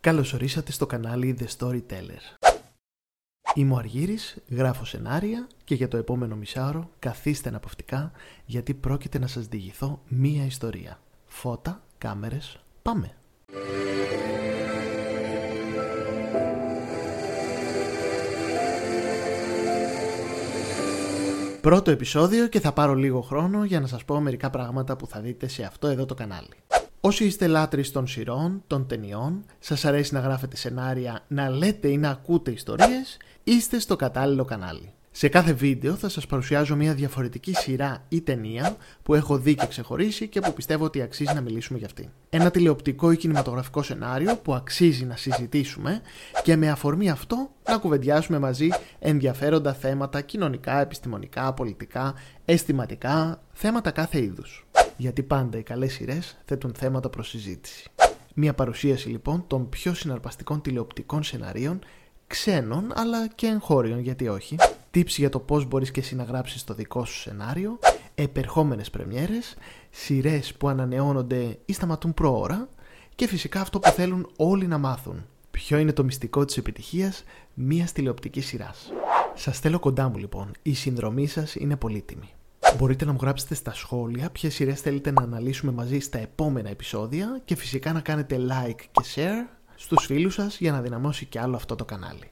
Καλώς ορίσατε στο κανάλι The Storyteller. Είμαι ο Αργύρης, γράφω σενάρια και για το επόμενο μισάωρο καθίστε αναπαυτικά γιατί πρόκειται να σας διηγηθώ μία ιστορία. Φώτα, κάμερες, πάμε! Πρώτο επεισόδιο και θα πάρω λίγο χρόνο για να σας πω μερικά πράγματα που θα δείτε σε αυτό εδώ το κανάλι. Όσοι είστε λάτρεις των σειρών, των ταινιών, σας αρέσει να γράφετε σενάρια, να λέτε ή να ακούτε ιστορίες, είστε στο κατάλληλο κανάλι. Σε κάθε βίντεο θα σας παρουσιάζω μια διαφορετική σειρά ή ταινία που έχω δει και ξεχωρίσει και που πιστεύω ότι αξίζει να μιλήσουμε για αυτή. Ένα τηλεοπτικό ή κινηματογραφικό σενάριο που αξίζει να συζητήσουμε και με αφορμή αυτό να κουβεντιάσουμε μαζί ενδιαφέροντα θέματα κοινωνικά, επιστημονικά, πολιτικά, αισθηματικά, θέματα κάθε είδους. Γιατί πάντα οι καλές σειρές θέτουν θέματα προς συζήτηση. Μια παρουσίαση λοιπόν των πιο συναρπαστικών τηλεοπτικών σεναρίων ξένων αλλά και εγχώριων γιατί όχι tips για το πώς μπορείς και εσύ να γράψεις το δικό σου σενάριο, επερχόμενες πρεμιέρες, σειρές που ανανεώνονται ή σταματούν προώρα και φυσικά αυτό που θέλουν όλοι να μάθουν. Ποιο είναι το μυστικό της επιτυχίας μιας τηλεοπτικής σειράς. Σας θέλω κοντά μου λοιπόν, η συνδρομή σας είναι πολύτιμη. Μπορείτε να μου γράψετε στα σχόλια ποιες σειρές θέλετε να αναλύσουμε μαζί στα επόμενα επεισόδια και φυσικά να κάνετε like και share στους φίλους σας για να δυναμώσει κι άλλο αυτό το κανάλι.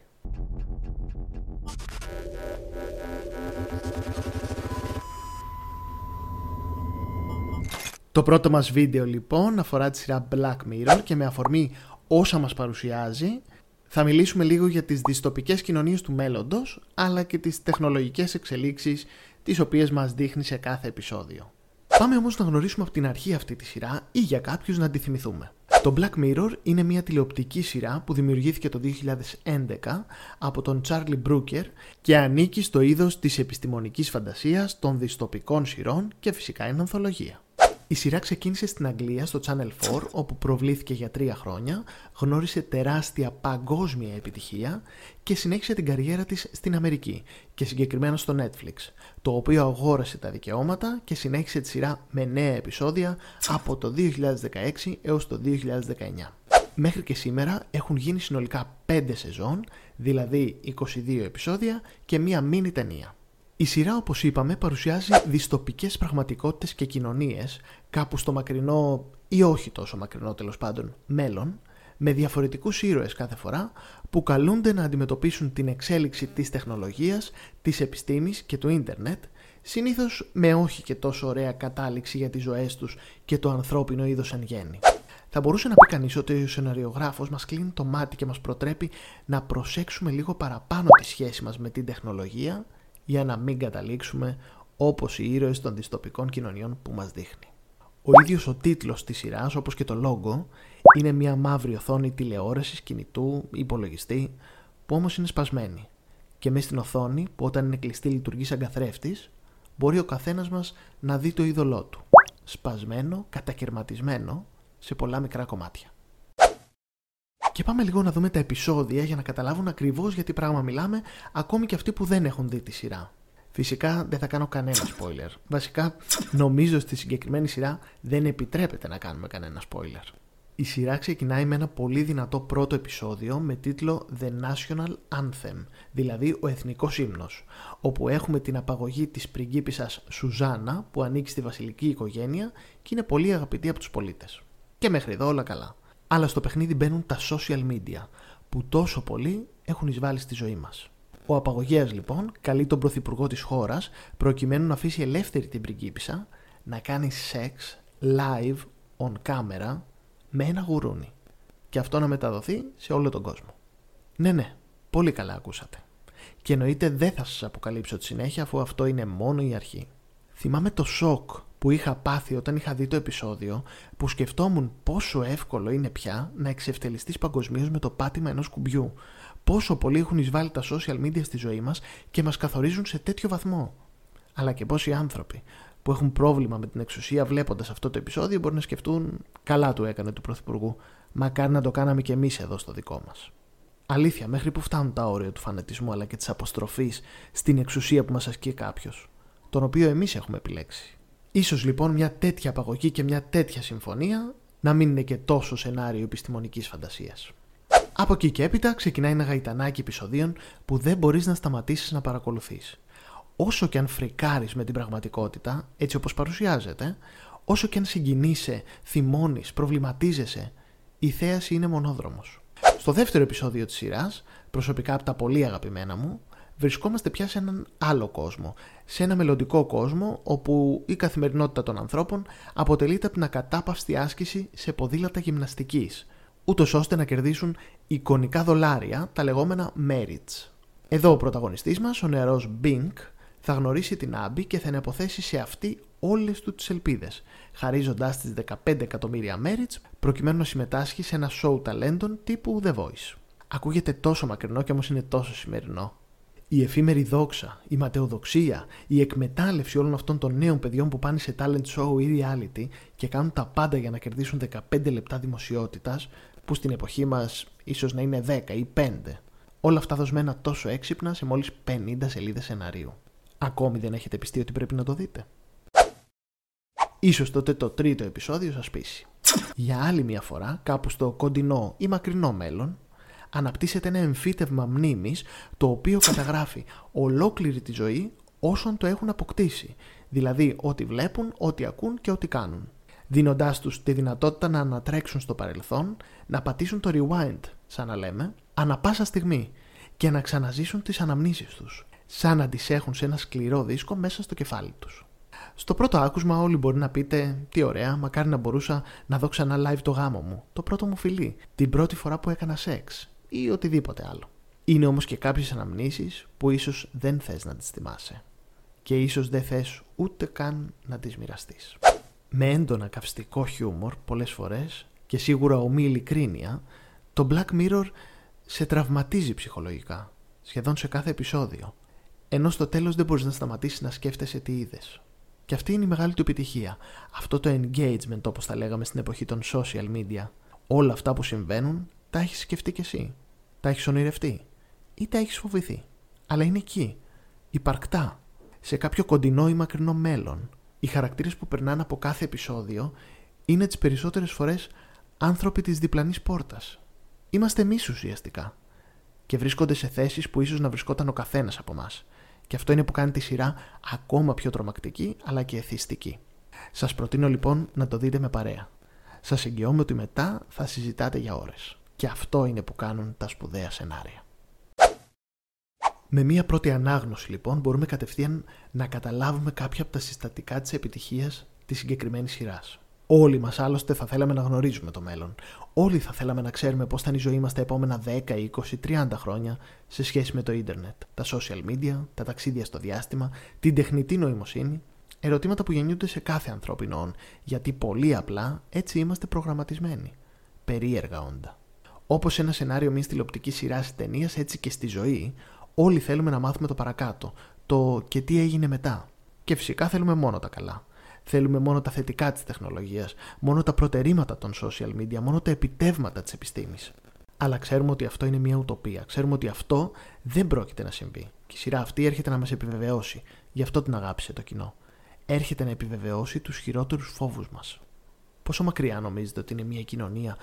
Το πρώτο μας βίντεο λοιπόν αφορά τη σειρά Black Mirror και με αφορμή όσα μας παρουσιάζει θα μιλήσουμε λίγο για τις δυστοπικές κοινωνίες του μέλλοντος αλλά και τις τεχνολογικές εξελίξεις τις οποίες μας δείχνει σε κάθε επεισόδιο. Πάμε όμως να γνωρίσουμε από την αρχή αυτή τη σειρά ή για κάποιους να τη θυμηθούμε. Το Black Mirror είναι μια τηλεοπτική σειρά που δημιουργήθηκε το 2011 από τον Charlie Brooker και ανήκει στο είδος της επιστημονικής φαντασίας, των δυστοπικών σειρών και φυσικά είναι ανθολογία. Η σειρά ξεκίνησε στην Αγγλία στο Channel 4 όπου προβλήθηκε για τρία χρόνια, γνώρισε τεράστια παγκόσμια επιτυχία και συνέχισε την καριέρα της στην Αμερική και συγκεκριμένα στο Netflix, το οποίο αγόρασε τα δικαιώματα και συνέχισε τη σειρά με νέα επεισόδια από το 2016 έως το 2019. Μέχρι και σήμερα έχουν γίνει συνολικά 5 σεζόν, δηλαδή 22 επεισόδια και μία μίνι ταινία. Η σειρά, όπως είπαμε, παρουσιάζει δυστοπικές πραγματικότητες και κοινωνίες κάπου στο μακρινό ή όχι τόσο μακρινό τέλος πάντων μέλλον, με διαφορετικούς ήρωες κάθε φορά που καλούνται να αντιμετωπίσουν την εξέλιξη της τεχνολογίας, της επιστήμης και του ίντερνετ, συνήθως με όχι και τόσο ωραία κατάληξη για τις ζωές τους και το ανθρώπινο είδος εν γέννη. Θα μπορούσε να πει κανείς ότι ο σεναριογράφος μας κλείνει το μάτι και μας προτρέπει να προσέξουμε λίγο παραπάνω τη σχέση μας με την τεχνολογία για να μην καταλήξουμε όπως οι ήρωες των δυστοπικών κοινωνιών που μας δείχνει. Ο ίδιος ο τίτλος της σειράς, όπως και το logo, είναι μια μαύρη οθόνη τηλεόρασης, κινητού, υπολογιστή, που όμως είναι σπασμένη. Και μέσα στην οθόνη, που όταν είναι κλειστή λειτουργεί σαν καθρέφτης, μπορεί ο καθένας μας να δει το είδωλό του. Σπασμένο, κατακαιρματισμένο, σε πολλά μικρά κομμάτια. Και πάμε λίγο να δούμε τα επεισόδια για να καταλάβουν ακριβώς για τι πράγμα μιλάμε, ακόμη και αυτοί που δεν έχουν δει τη σειρά. Φυσικά δεν θα κάνω κανένα spoiler. Βασικά, νομίζω στη συγκεκριμένη σειρά δεν επιτρέπεται να κάνουμε κανένα spoiler. Η σειρά ξεκινάει με ένα πολύ δυνατό πρώτο επεισόδιο με τίτλο The National Anthem, δηλαδή ο εθνικός ύμνος, όπου έχουμε την απαγωγή της πριγκίπισσας Σουζάνα που ανήκει στη βασιλική οικογένεια και είναι πολύ αγαπητή από τους πολίτες. Και μέχρι εδώ όλα καλά αλλά στο παιχνίδι μπαίνουν τα social media, που τόσο πολύ έχουν εισβάλει στη ζωή μας. Ο απαγωγέας λοιπόν καλεί τον πρωθυπουργό της χώρας προκειμένου να αφήσει ελεύθερη την πριγκίπισσα να κάνει σεξ live on camera με ένα γουρούνι και αυτό να μεταδοθεί σε όλο τον κόσμο. Ναι, ναι, πολύ καλά ακούσατε. Και εννοείται δεν θα σας αποκαλύψω τη συνέχεια αφού αυτό είναι μόνο η αρχή. Θυμάμαι το σοκ που είχα πάθει όταν είχα δει το επεισόδιο που σκεφτόμουν πόσο εύκολο είναι πια να εξευτελιστείς παγκοσμίως με το πάτημα ενός κουμπιού. Πόσο πολύ έχουν εισβάλει τα social media στη ζωή μας και μας καθορίζουν σε τέτοιο βαθμό. Αλλά και πόσοι άνθρωποι που έχουν πρόβλημα με την εξουσία βλέποντας αυτό το επεισόδιο μπορεί να σκεφτούν καλά του έκανε του Πρωθυπουργού. Μακάρι να το κάναμε κι εμείς εδώ στο δικό μας. Αλήθεια, μέχρι που φτάνουν τα όρια του φανατισμού αλλά και της αποστροφής στην εξουσία που μας ασκεί κάποιος, τον οποίο εμείς έχουμε επιλέξει. Ίσως λοιπόν μια τέτοια απαγωγή και μια τέτοια συμφωνία να μην είναι και τόσο σενάριο επιστημονικής φαντασίας. Από εκεί και έπειτα ξεκινάει ένα γαϊτανάκι επεισοδίων που δεν μπορείς να σταματήσεις να παρακολουθείς. Όσο και αν φρικάρεις με την πραγματικότητα, έτσι όπως παρουσιάζεται, όσο και αν συγκινείσαι, θυμώνεις, προβληματίζεσαι, η θέαση είναι μονόδρομος. Στο δεύτερο επεισόδιο της σειράς, προσωπικά από τα πολύ αγαπημένα μου, βρισκόμαστε πια σε έναν άλλο κόσμο. Σε ένα μελλοντικό κόσμο όπου η καθημερινότητα των ανθρώπων αποτελείται από την ακατάπαυστη άσκηση σε ποδήλατα γυμναστικής, ούτως ώστε να κερδίσουν εικονικά δολάρια, τα λεγόμενα merits. Εδώ ο πρωταγωνιστής μας, ο νεαρός Bink, θα γνωρίσει την Άμπη και θα ενεποθέσει σε αυτή όλες του τις ελπίδες, χαρίζοντάς τις 15 εκατομμύρια merits προκειμένου να συμμετάσχει σε ένα show ταλέντων τύπου The Voice. Ακούγεται τόσο μακρινό και όμως είναι τόσο σημερινό. Η εφήμερη δόξα, η ματαιοδοξία, η εκμετάλλευση όλων αυτών των νέων παιδιών που πάνε σε talent show ή reality και κάνουν τα πάντα για να κερδίσουν 15 λεπτά δημοσιότητας, που στην εποχή μας ίσως να είναι 10 ή 5. Όλα αυτά δοσμένα τόσο έξυπνα σε μόλις 50 σελίδες σεναρίου. Ακόμη δεν έχετε πιστεί ότι πρέπει να το δείτε. Ίσως τότε το τρίτο επεισόδιο σας πείσει. Για άλλη μια φορά, κάπου στο κοντινό ή μακρινό μέλλον, αναπτύσσεται ένα εμφύτευμα μνήμης το οποίο καταγράφει ολόκληρη τη ζωή όσων το έχουν αποκτήσει. Δηλαδή ό,τι βλέπουν, ό,τι ακούν και ό,τι κάνουν. Δίνοντάς τους τη δυνατότητα να ανατρέξουν στο παρελθόν, να πατήσουν το rewind, σαν να λέμε, ανα πάσα στιγμή και να ξαναζήσουν τις αναμνήσεις τους, σαν να τις έχουν σε ένα σκληρό δίσκο μέσα στο κεφάλι τους. Στο πρώτο άκουσμα όλοι μπορεί να πείτε «Τι ωραία, μακάρι να μπορούσα να δω ξανά live το γάμο μου, το πρώτο μου φιλί, την πρώτη φορά που έκανα σεξ ή οτιδήποτε άλλο». Είναι όμως και κάποιες αναμνήσεις που ίσως δεν θες να τις θυμάσαι και ίσως δεν θες ούτε καν να τις μοιραστείς. Με έντονα καυστικό χιούμορ πολλές φορές και σίγουρα ομή ειλικρίνεια, το Black Mirror σε τραυματίζει ψυχολογικά, σχεδόν σε κάθε επεισόδιο. Ενώ στο τέλος δεν μπορείς να σταματήσεις να σκέφτεσαι τι είδες. Και αυτή είναι η μεγάλη του επιτυχία. Αυτό το engagement, όπως τα λέγαμε στην εποχή των social media. Όλα αυτά που συμβαίνουν, τα έχεις σκεφτεί κι εσύ. Τα έχεις ονειρευτεί. Ή τα έχεις φοβηθεί. Αλλά είναι εκεί. Υπαρκτά. Σε κάποιο κοντινό ή μακρινό μέλλον. Οι χαρακτήρες που περνάνε από κάθε επεισόδιο είναι τις περισσότερες φορές άνθρωποι της διπλανής πόρτας. Είμαστε εμείς ουσιαστικά. Και βρίσκονται σε θέσεις που ίσως να βρισκόταν ο καθένας από εμάς. Και αυτό είναι που κάνει τη σειρά ακόμα πιο τρομακτική αλλά και εθιστική. Σας προτείνω λοιπόν να το δείτε με παρέα. Σας εγγυώμαι ότι μετά θα συζητάτε για ώρες. Και αυτό είναι που κάνουν τα σπουδαία σενάρια. Με μία πρώτη ανάγνωση λοιπόν μπορούμε κατευθείαν να καταλάβουμε κάποια από τα συστατικά της επιτυχίας της συγκεκριμένης σειράς. Όλοι μας άλλωστε θα θέλαμε να γνωρίζουμε το μέλλον. Όλοι θα θέλαμε να ξέρουμε πώς θα είναι η ζωή μας τα επόμενα 10, 20, 30 χρόνια σε σχέση με το ίντερνετ, τα social media, τα ταξίδια στο διάστημα, την τεχνητή νοημοσύνη. Ερωτήματα που γεννιούνται σε κάθε ανθρώπινο όν, γιατί πολύ απλά έτσι είμαστε προγραμματισμένοι. Περίεργα όντα. Όπως ένα σενάριο μιας τηλεοπτικής σειράς ή ταινίας, έτσι και στη ζωή, όλοι θέλουμε να μάθουμε το παρακάτω, το και τι έγινε μετά. Και φυσικά θέλουμε μόνο τα καλά. Θέλουμε μόνο τα θετικά της τεχνολογίας, μόνο τα προτερήματα των social media, μόνο τα επιτεύγματα της επιστήμης. Αλλά ξέρουμε ότι αυτό είναι μια ουτοπία. Ξέρουμε ότι αυτό δεν πρόκειται να συμβεί. Και η σειρά αυτή έρχεται να μας επιβεβαιώσει. Γι' αυτό την αγάπησε το κοινό. Έρχεται να επιβεβαιώσει τους χειρότερους φόβους μας. Πόσο μακριά νομίζετε ότι είναι μια κοινωνία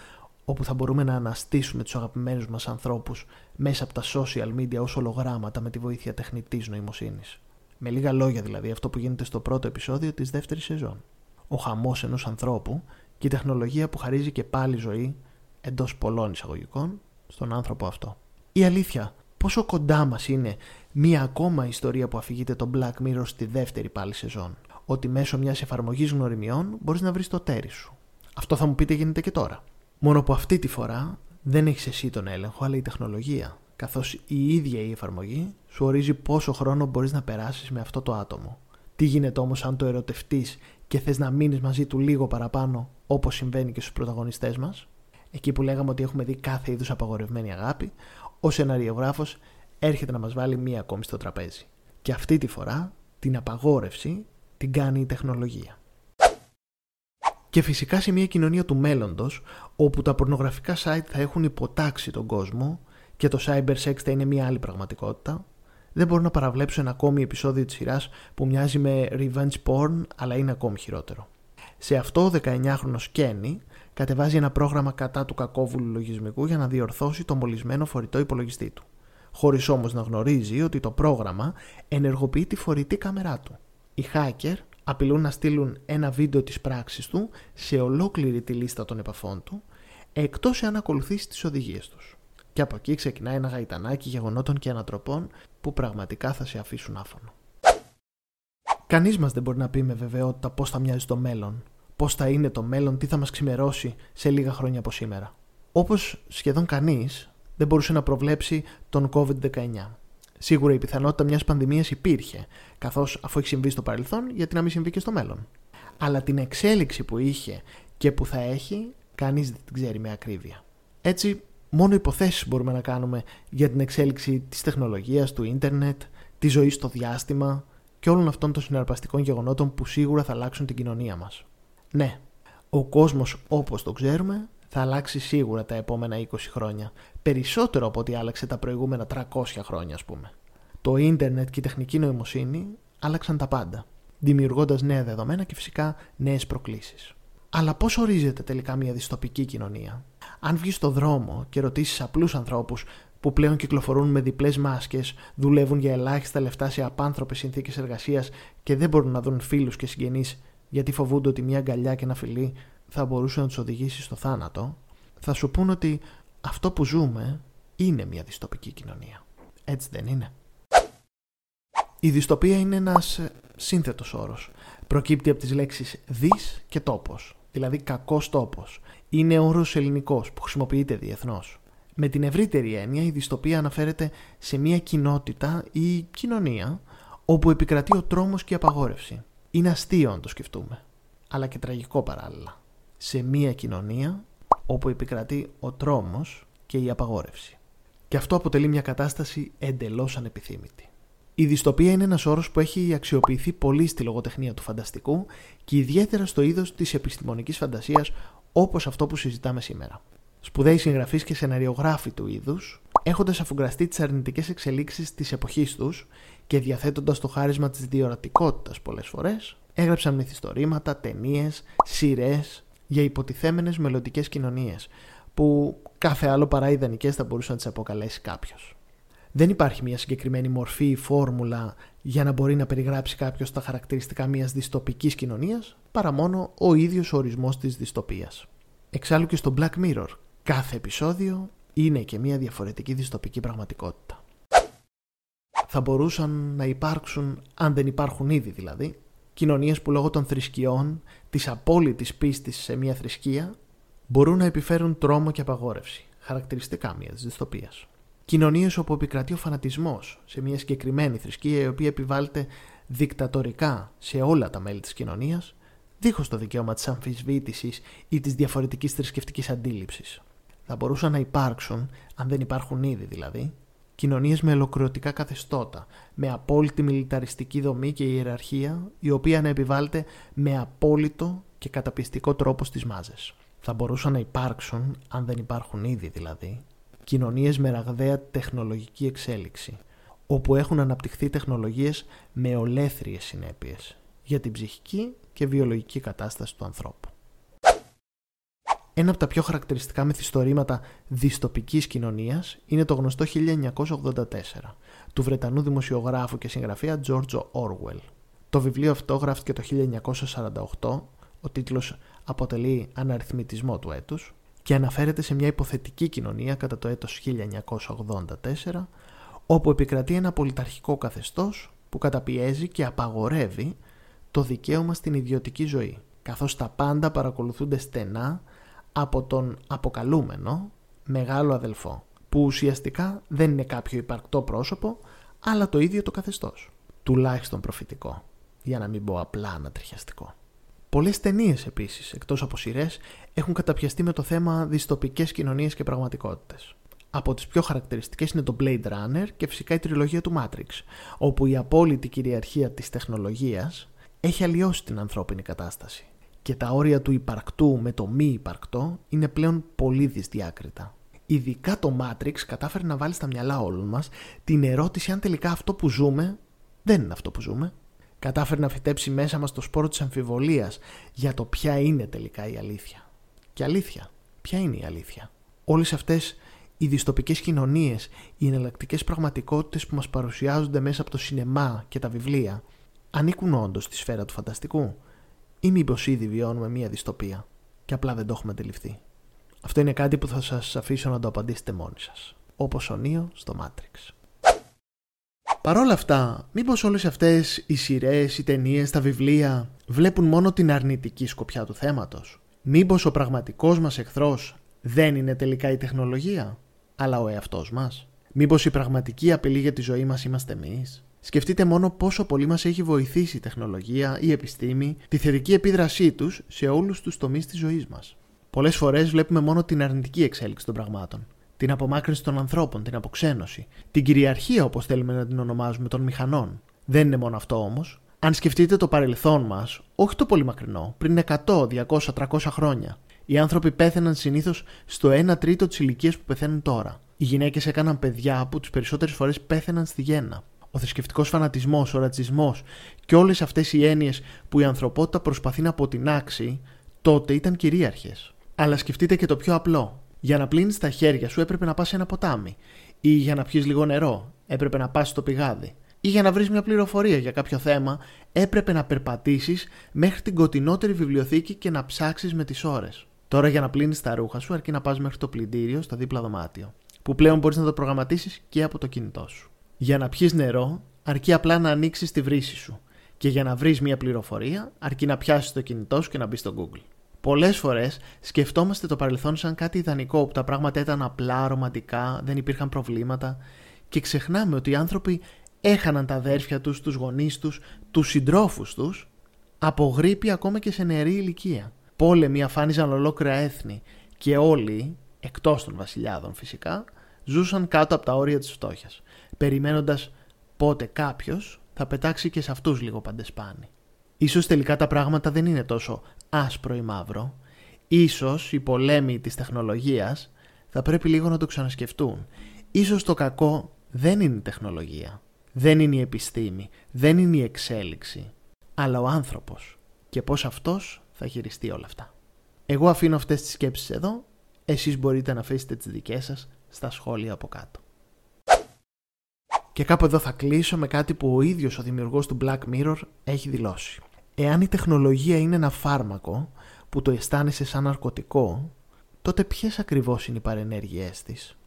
όπου θα μπορούμε να αναστήσουμε τους αγαπημένους μας ανθρώπους μέσα από τα social media ως ολογράμματα με τη βοήθεια τεχνητής νοημοσύνης. Με λίγα λόγια δηλαδή αυτό που γίνεται στο πρώτο επεισόδιο της δεύτερης σεζόν. Ο χαμός ενός ανθρώπου και η τεχνολογία που χαρίζει και πάλι ζωή εντός πολλών εισαγωγικών στον άνθρωπο αυτό. Η αλήθεια, πόσο κοντά μας είναι μία ακόμα ιστορία που αφηγείται το Black Mirror στη δεύτερη πάλι σεζόν. Ότι μέσω μιας εφαρμογής γνωριμιών μπορείς να βρεις το τέρι σου. Αυτό θα μου πείτε γίνεται και τώρα. Μόνο που αυτή τη φορά δεν έχεις εσύ τον έλεγχο, αλλά η τεχνολογία καθώς η ίδια η εφαρμογή σου ορίζει πόσο χρόνο μπορείς να περάσεις με αυτό το άτομο. Τι γίνεται όμως αν το ερωτευτείς και θες να μείνεις μαζί του λίγο παραπάνω όπως συμβαίνει και στους πρωταγωνιστές μας; Εκεί που λέγαμε ότι έχουμε δει κάθε είδους απαγορευμένη αγάπη, ο σεναριογράφος έρχεται να μας βάλει μία ακόμη στο τραπέζι. Και αυτή τη φορά την απαγόρευση την κάνει η τεχνολογία. Και φυσικά σε μια κοινωνία του μέλλοντος, όπου τα πορνογραφικά site θα έχουν υποτάξει τον κόσμο και το cybersex θα είναι μια άλλη πραγματικότητα, δεν μπορώ να παραβλέψω ένα ακόμη επεισόδιο της σειράς που μοιάζει με revenge porn αλλά είναι ακόμη χειρότερο. Σε αυτό ο 19χρονος Kenny κατεβάζει ένα πρόγραμμα κατά του κακόβουλου λογισμικού για να διορθώσει το μολυσμένο φορητό υπολογιστή του. Χωρίς όμως να γνωρίζει ότι το πρόγραμμα ενεργοποιεί τη φορητή κάμερά του. Οι hacker απειλούν να στείλουν ένα βίντεο της πράξης του σε ολόκληρη τη λίστα των επαφών του, εκτός εάν ακολουθήσει τις οδηγίες τους. Και από εκεί ξεκινάει ένα γαϊτανάκι γεγονότων και ανατροπών που πραγματικά θα σε αφήσουν άφωνο. Κανείς μας δεν μπορεί να πει με βεβαιότητα πώς θα μοιάζει το μέλλον, πώς θα είναι το μέλλον, τι θα μας ξημερώσει σε λίγα χρόνια από σήμερα. Όπως σχεδόν κανείς δεν μπορούσε να προβλέψει τον COVID-19. Σίγουρα η πιθανότητα μιας πανδημίας υπήρχε, καθώς αφού έχει συμβεί στο παρελθόν, γιατί να μην συμβεί και στο μέλλον. Αλλά την εξέλιξη που είχε και που θα έχει, κανείς δεν την ξέρει με ακρίβεια. Έτσι, μόνο υποθέσεις μπορούμε να κάνουμε για την εξέλιξη της τεχνολογίας, του ίντερνετ, της ζωής στο διάστημα και όλων αυτών των συναρπαστικών γεγονότων που σίγουρα θα αλλάξουν την κοινωνία μας. Ναι, ο κόσμος όπως το ξέρουμε θα αλλάξει σίγουρα τα επόμενα 20 χρόνια. Περισσότερο από ό,τι άλλαξε τα προηγούμενα 300 χρόνια, ας πούμε. Το ίντερνετ και η τεχνική νοημοσύνη άλλαξαν τα πάντα, δημιουργώντας νέα δεδομένα και φυσικά νέες προκλήσεις. Αλλά πώς ορίζεται τελικά μια διστοπική κοινωνία; Αν βγεις στο δρόμο και ρωτήσεις απλούς ανθρώπους που πλέον κυκλοφορούν με διπλές μάσκες, δουλεύουν για ελάχιστα λεφτά σε απάνθρωπες συνθήκες εργασίας και δεν μπορούν να δουν φίλους και συγγενείς γιατί φοβούνται ότι μια αγκαλιά και ένα φιλί θα μπορούσε να τους οδηγήσει στο θάνατο, θα σου πούν ότι αυτό που ζούμε είναι μια δυστοπική κοινωνία. Έτσι δεν είναι. Η δυστοπία είναι ένας ε, σύνθετος όρος. Προκύπτει από τις λέξεις δις και τόπος, δηλαδή κακός τόπος. Είναι όρος ελληνικός που χρησιμοποιείται διεθνώς. Με την ευρύτερη έννοια η δυστοπία αναφέρεται σε μια κοινότητα ή κοινωνία όπου επικρατεί ο τρόμος και η απαγόρευση. Είναι αστείο αν το σκεφτούμε, αλλά και τραγικό παράλληλα σε μία κοινωνία όπου επικρατεί ο τρόμος και η απαγόρευση. Και αυτό αποτελεί μια κατάσταση εντελώς ανεπιθύμητη. Η δυστοπία είναι ένας όρος που έχει αξιοποιηθεί πολύ στη λογοτεχνία του φανταστικού και ιδιαίτερα στο είδος της επιστημονικής φαντασίας όπως αυτό που συζητάμε σήμερα. Σπουδαίοι συγγραφείς και σεναριογράφοι του είδους, έχοντας αφουγκραστεί τις αρνητικές εξελίξεις της εποχής τους και διαθέτοντας το χάρισμα της διορατικότητας πολλές φορές, έγραψαν μυθιστορήματα, ταινίες, σειρές, για υποτιθέμενες μελλοντικές κοινωνίες που κάθε άλλο παρά ιδανικές θα μπορούσε να τις αποκαλέσει κάποιος. Δεν υπάρχει μια συγκεκριμένη μορφή ή φόρμουλα για να μπορεί να περιγράψει κάποιος τα χαρακτηριστικά μιας δυστοπικής κοινωνίας παρά μόνο ο ίδιος ο ορισμός της δυστοπίας. Εξάλλου και στο Black Mirror κάθε επεισόδιο είναι και μια διαφορετική δυστοπική πραγματικότητα. Θα μπορούσαν να υπάρξουν, αν δεν υπάρχουν ήδη δηλαδή, κοινωνίες που λόγω των θρησκειών, της απόλυτης πίστης σε μια θρησκεία, μπορούν να επιφέρουν τρόμο και απαγόρευση, χαρακτηριστικά μιας δυστοπίας. Κοινωνίες όπου επικρατεί ο φανατισμός σε μια συγκεκριμένη θρησκεία η οποία επιβάλλεται δικτατορικά σε όλα τα μέλη της κοινωνίας, δίχως το δικαίωμα της αμφισβήτησης ή της διαφορετικής θρησκευτικής αντίληψης. Θα μπορούσαν να υπάρξουν, αν δεν υπάρχουν ήδη δηλαδή, κοινωνίες με ολοκληρωτικά καθεστώτα, με απόλυτη μιλιταριστική δομή και ιεραρχία, η οποία να επιβάλλεται με απόλυτο και καταπιστικό τρόπο στις μάζες. Θα μπορούσαν να υπάρξουν, αν δεν υπάρχουν ήδη δηλαδή, κοινωνίες με ραγδαία τεχνολογική εξέλιξη, όπου έχουν αναπτυχθεί τεχνολογίες με ολέθριες συνέπειες για την ψυχική και βιολογική κατάσταση του ανθρώπου. Ένα από τα πιο χαρακτηριστικά μυθιστορήματα δυστοπικής κοινωνίας είναι το γνωστό 1984 του Βρετανού δημοσιογράφου και συγγραφέα George Orwell. Το βιβλίο αυτό γράφτηκε το 1948, ο τίτλος αποτελεί αναριθμητισμό του έτους και αναφέρεται σε μια υποθετική κοινωνία κατά το έτος 1984 όπου επικρατεί ένα πολιταρχικό καθεστώς που καταπιέζει και απαγορεύει το δικαίωμα στην ιδιωτική ζωή καθώς τα πάντα παρακολουθούνται στενά από τον αποκαλούμενο μεγάλο αδελφό, που ουσιαστικά δεν είναι κάποιο υπαρκτό πρόσωπο, αλλά το ίδιο το καθεστώς. Τουλάχιστον προφητικό, για να μην πω απλά ανατριχιαστικό. Πολλές ταινίες επίσης, εκτός από σειρές, έχουν καταπιαστεί με το θέμα δυστοπικέ κοινωνίες και πραγματικότητες. Από τις πιο χαρακτηριστικές είναι το Blade Runner και φυσικά η τριλογία του Matrix, όπου η απόλυτη κυριαρχία της τεχνολογίας έχει αλλοιώσει την ανθρώπινη κατάσταση και τα όρια του υπαρκτού με το μη υπαρκτό είναι πλέον πολύ δυσδιάκριτα. Ειδικά το Matrix κατάφερε να βάλει στα μυαλά όλων μας την ερώτηση αν τελικά αυτό που ζούμε δεν είναι αυτό που ζούμε. Κατάφερε να φυτέψει μέσα μας το σπόρο της αμφιβολίας για το ποια είναι τελικά η αλήθεια. Και αλήθεια. Ποια είναι η αλήθεια. Όλες αυτές οι δυστοπικές κοινωνίες, οι εναλλακτικές πραγματικότητες που μας παρουσιάζονται μέσα από το σινεμά και τα βιβλία, ανήκουν όντως στη σφαίρα του φανταστικού; Ή μήπως ήδη βιώνουμε μία δυστοπία και απλά δεν το έχουμε αντιληφθεί. Αυτό είναι κάτι που θα σας αφήσω να το απαντήσετε μόνοι σας. Όπως ο Νίο στο Matrix. Παρ' όλα αυτά, μήπως όλες αυτές οι σειρές, οι ταινίες, τα βιβλία βλέπουν μόνο την αρνητική σκοπιά του θέματος; Μήπως ο πραγματικός μας εχθρός δεν είναι τελικά η τεχνολογία, αλλά ο εαυτός μας; Μήπως η πραγματική απειλή για τη ζωή μας είμαστε εμείς; Σκεφτείτε μόνο πόσο πολύ μας έχει βοηθήσει η τεχνολογία, η επιστήμη, τη θετική επίδρασή τους σε όλους τους τομείς της ζωής μας. Πολλές φορές βλέπουμε μόνο την αρνητική εξέλιξη των πραγμάτων. Την απομάκρυνση των ανθρώπων, την αποξένωση. Την κυριαρχία, όπως θέλουμε να την ονομάζουμε, των μηχανών. Δεν είναι μόνο αυτό όμως. Αν σκεφτείτε το παρελθόν μας, όχι το πολύ μακρινό, πριν 100, 200, 300 χρόνια, οι άνθρωποι πέθαιναν συνήθως στο 1 τρίτο της ηλικίας που πεθαίνουν τώρα. Οι γυναίκες έκαναν παιδιά που τις περισσότερες φορές πέθαιναν στη γέννα. Ο θρησκευτικός φανατισμός, ο ρατσισμός και όλες αυτές οι έννοιες που η ανθρωπότητα προσπαθεί να αποτινάξει, τότε ήταν κυρίαρχες. Αλλά σκεφτείτε και το πιο απλό. Για να πλύνεις τα χέρια σου έπρεπε να πας σε ένα ποτάμι. Ή για να πιεις λίγο νερό έπρεπε να πας στο πηγάδι. Ή για να βρεις μια πληροφορία για κάποιο θέμα έπρεπε να περπατήσεις μέχρι την κοντινότερη βιβλιοθήκη και να ψάξεις με τις ώρες. Τώρα για να πλύνεις τα ρούχα σου αρκεί να πας μέχρι το πλυντήριο στο δίπλα δωμάτιο. Που πλέον μπορείς να το προγραμματίσεις και από το κινητό σου. Για να πιεις νερό αρκεί απλά να ανοίξεις τη βρύση σου. Και για να βρεις μια πληροφορία αρκεί να πιάσεις το κινητό σου και να μπεις στο Google. Πολλές φορές σκεφτόμαστε το παρελθόν σαν κάτι ιδανικό όπου τα πράγματα ήταν απλά, ρομαντικά, δεν υπήρχαν προβλήματα και ξεχνάμε ότι οι άνθρωποι έχαναν τα αδέρφια τους, τους γονείς τους, τους συντρόφους τους από γρήπη ακόμα και σε νεαρή ηλικία. Πόλεμοι αφάνιζαν ολόκληρα έθνη και όλοι, εκτός των βασιλιάδων φυσικά, ζούσαν κάτω από τα όρια της φτώχειας, περιμένοντας πότε κάποιος θα πετάξει και σε αυτούς λίγο παντεσπάνι. Ίσως τελικά τα πράγματα δεν είναι τόσο άσπρο ή μαύρο. Ίσως οι πολέμοι της τεχνολογίας θα πρέπει λίγο να το ξανασκεφτούν. Ίσως το κακό δεν είναι η τεχνολογία, δεν είναι η επιστήμη, δεν είναι η εξέλιξη, αλλά ο άνθρωπος και πώς αυτός θα χειριστεί όλα αυτά. Εγώ αφήνω αυτές τις σκέψεις εδώ, εσείς μπορείτε να αφήσετε τις δικές σας στα σχόλια από κάτω. Και κάπου εδώ θα κλείσω με κάτι που ο ίδιος ο δημιουργός του Black Mirror έχει δηλώσει. Εάν η τεχνολογία είναι ένα φάρμακο που το αισθάνεσαι σαν ναρκωτικό, τότε ποιες ακριβώς είναι οι παρενέργειές της;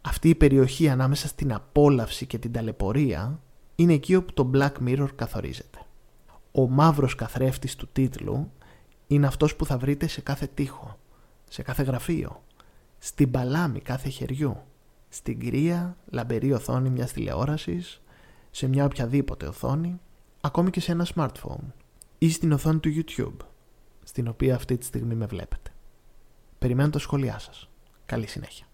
Αυτή η περιοχή ανάμεσα στην απόλαυση και την ταλαιπωρία είναι εκεί όπου το Black Mirror καθορίζεται. Ο μαύρος καθρέφτης του τίτλου είναι αυτός που θα βρείτε σε κάθε τοίχο, σε κάθε γραφείο, στην παλάμη κάθε χεριού, στην κρύα λαμπερή οθόνη μιας τηλεόρασης, σε μια οποιαδήποτε οθόνη, ακόμη και σε ένα smartphone ή στην οθόνη του YouTube, στην οποία αυτή τη στιγμή με βλέπετε. Περιμένω τα σχόλιά σας. Καλή συνέχεια.